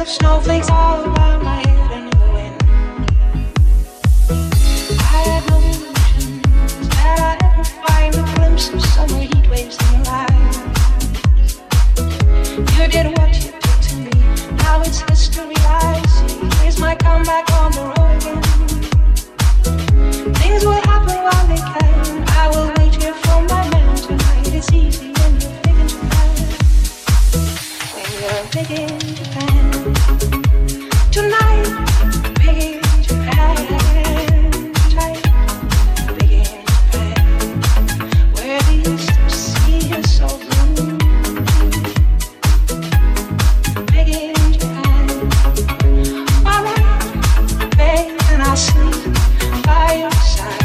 of snowflakes all around my head and the wind. I had no illusions that I'd ever find a glimpse of summer heat waves in life. You did what you did to me. Now it's history I see. Here's my comeback on the road again. Things will happen while they can. I will wait here for my man tonight. It's easy when you're digging. to find. When you're picking by your side.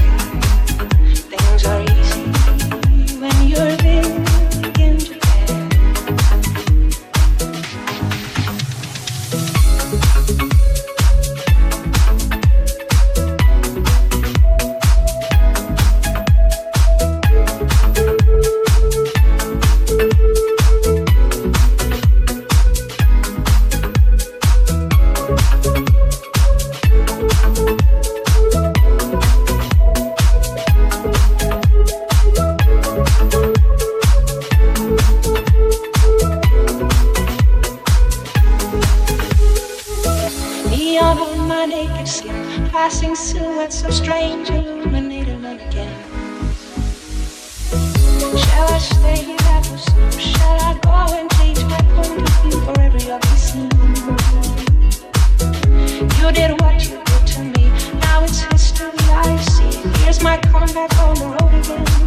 passing silhouettes of strange illuminated again. Shall I stay here at the soup? Shall I go and change my point of view for every ugly scene? You did what you did to me, now it's history I see. Here's my comeback on the road again.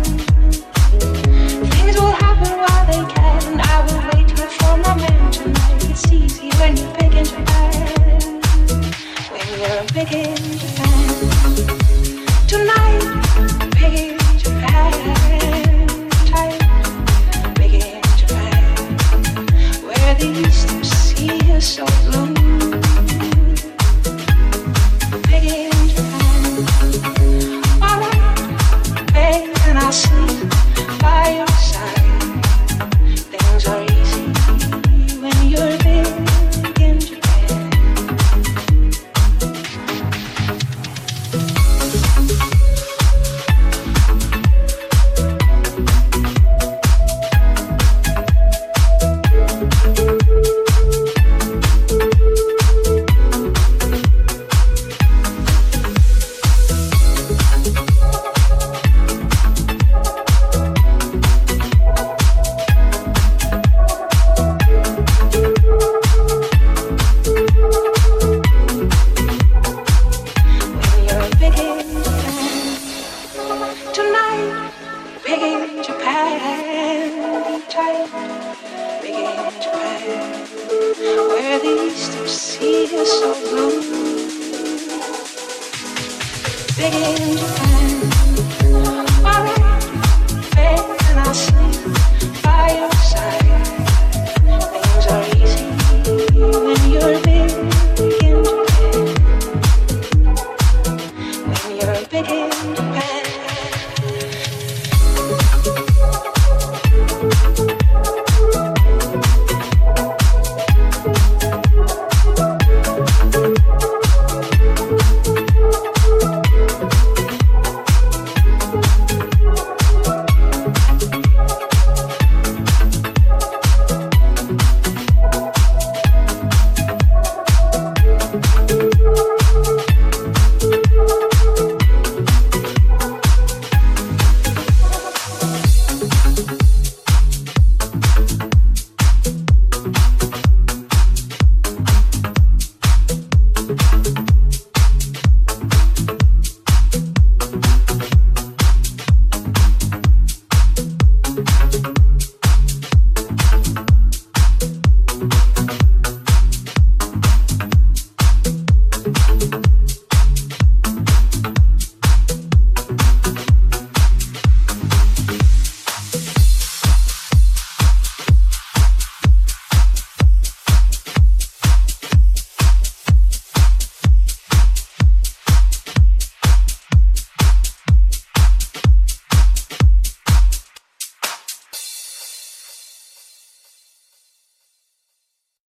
began to pass, where the eastern sea is so blue. Began to pass, alright, faith and I'll sleep.